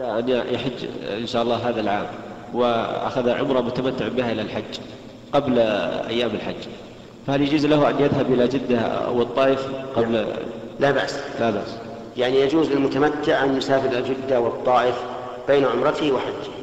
أراد أن يحج إن شاء الله هذا العام وأخذ عمرة متمتع بها إلى الحج قبل أيام الحج. فهل يجوز له أن يذهب إلى جدة أو الطائف قبل؟ لا بأس. لا بأس. يعني يجوز للمتمتع أن يسافر إلى جدة والطائف بين عمرته وحجه.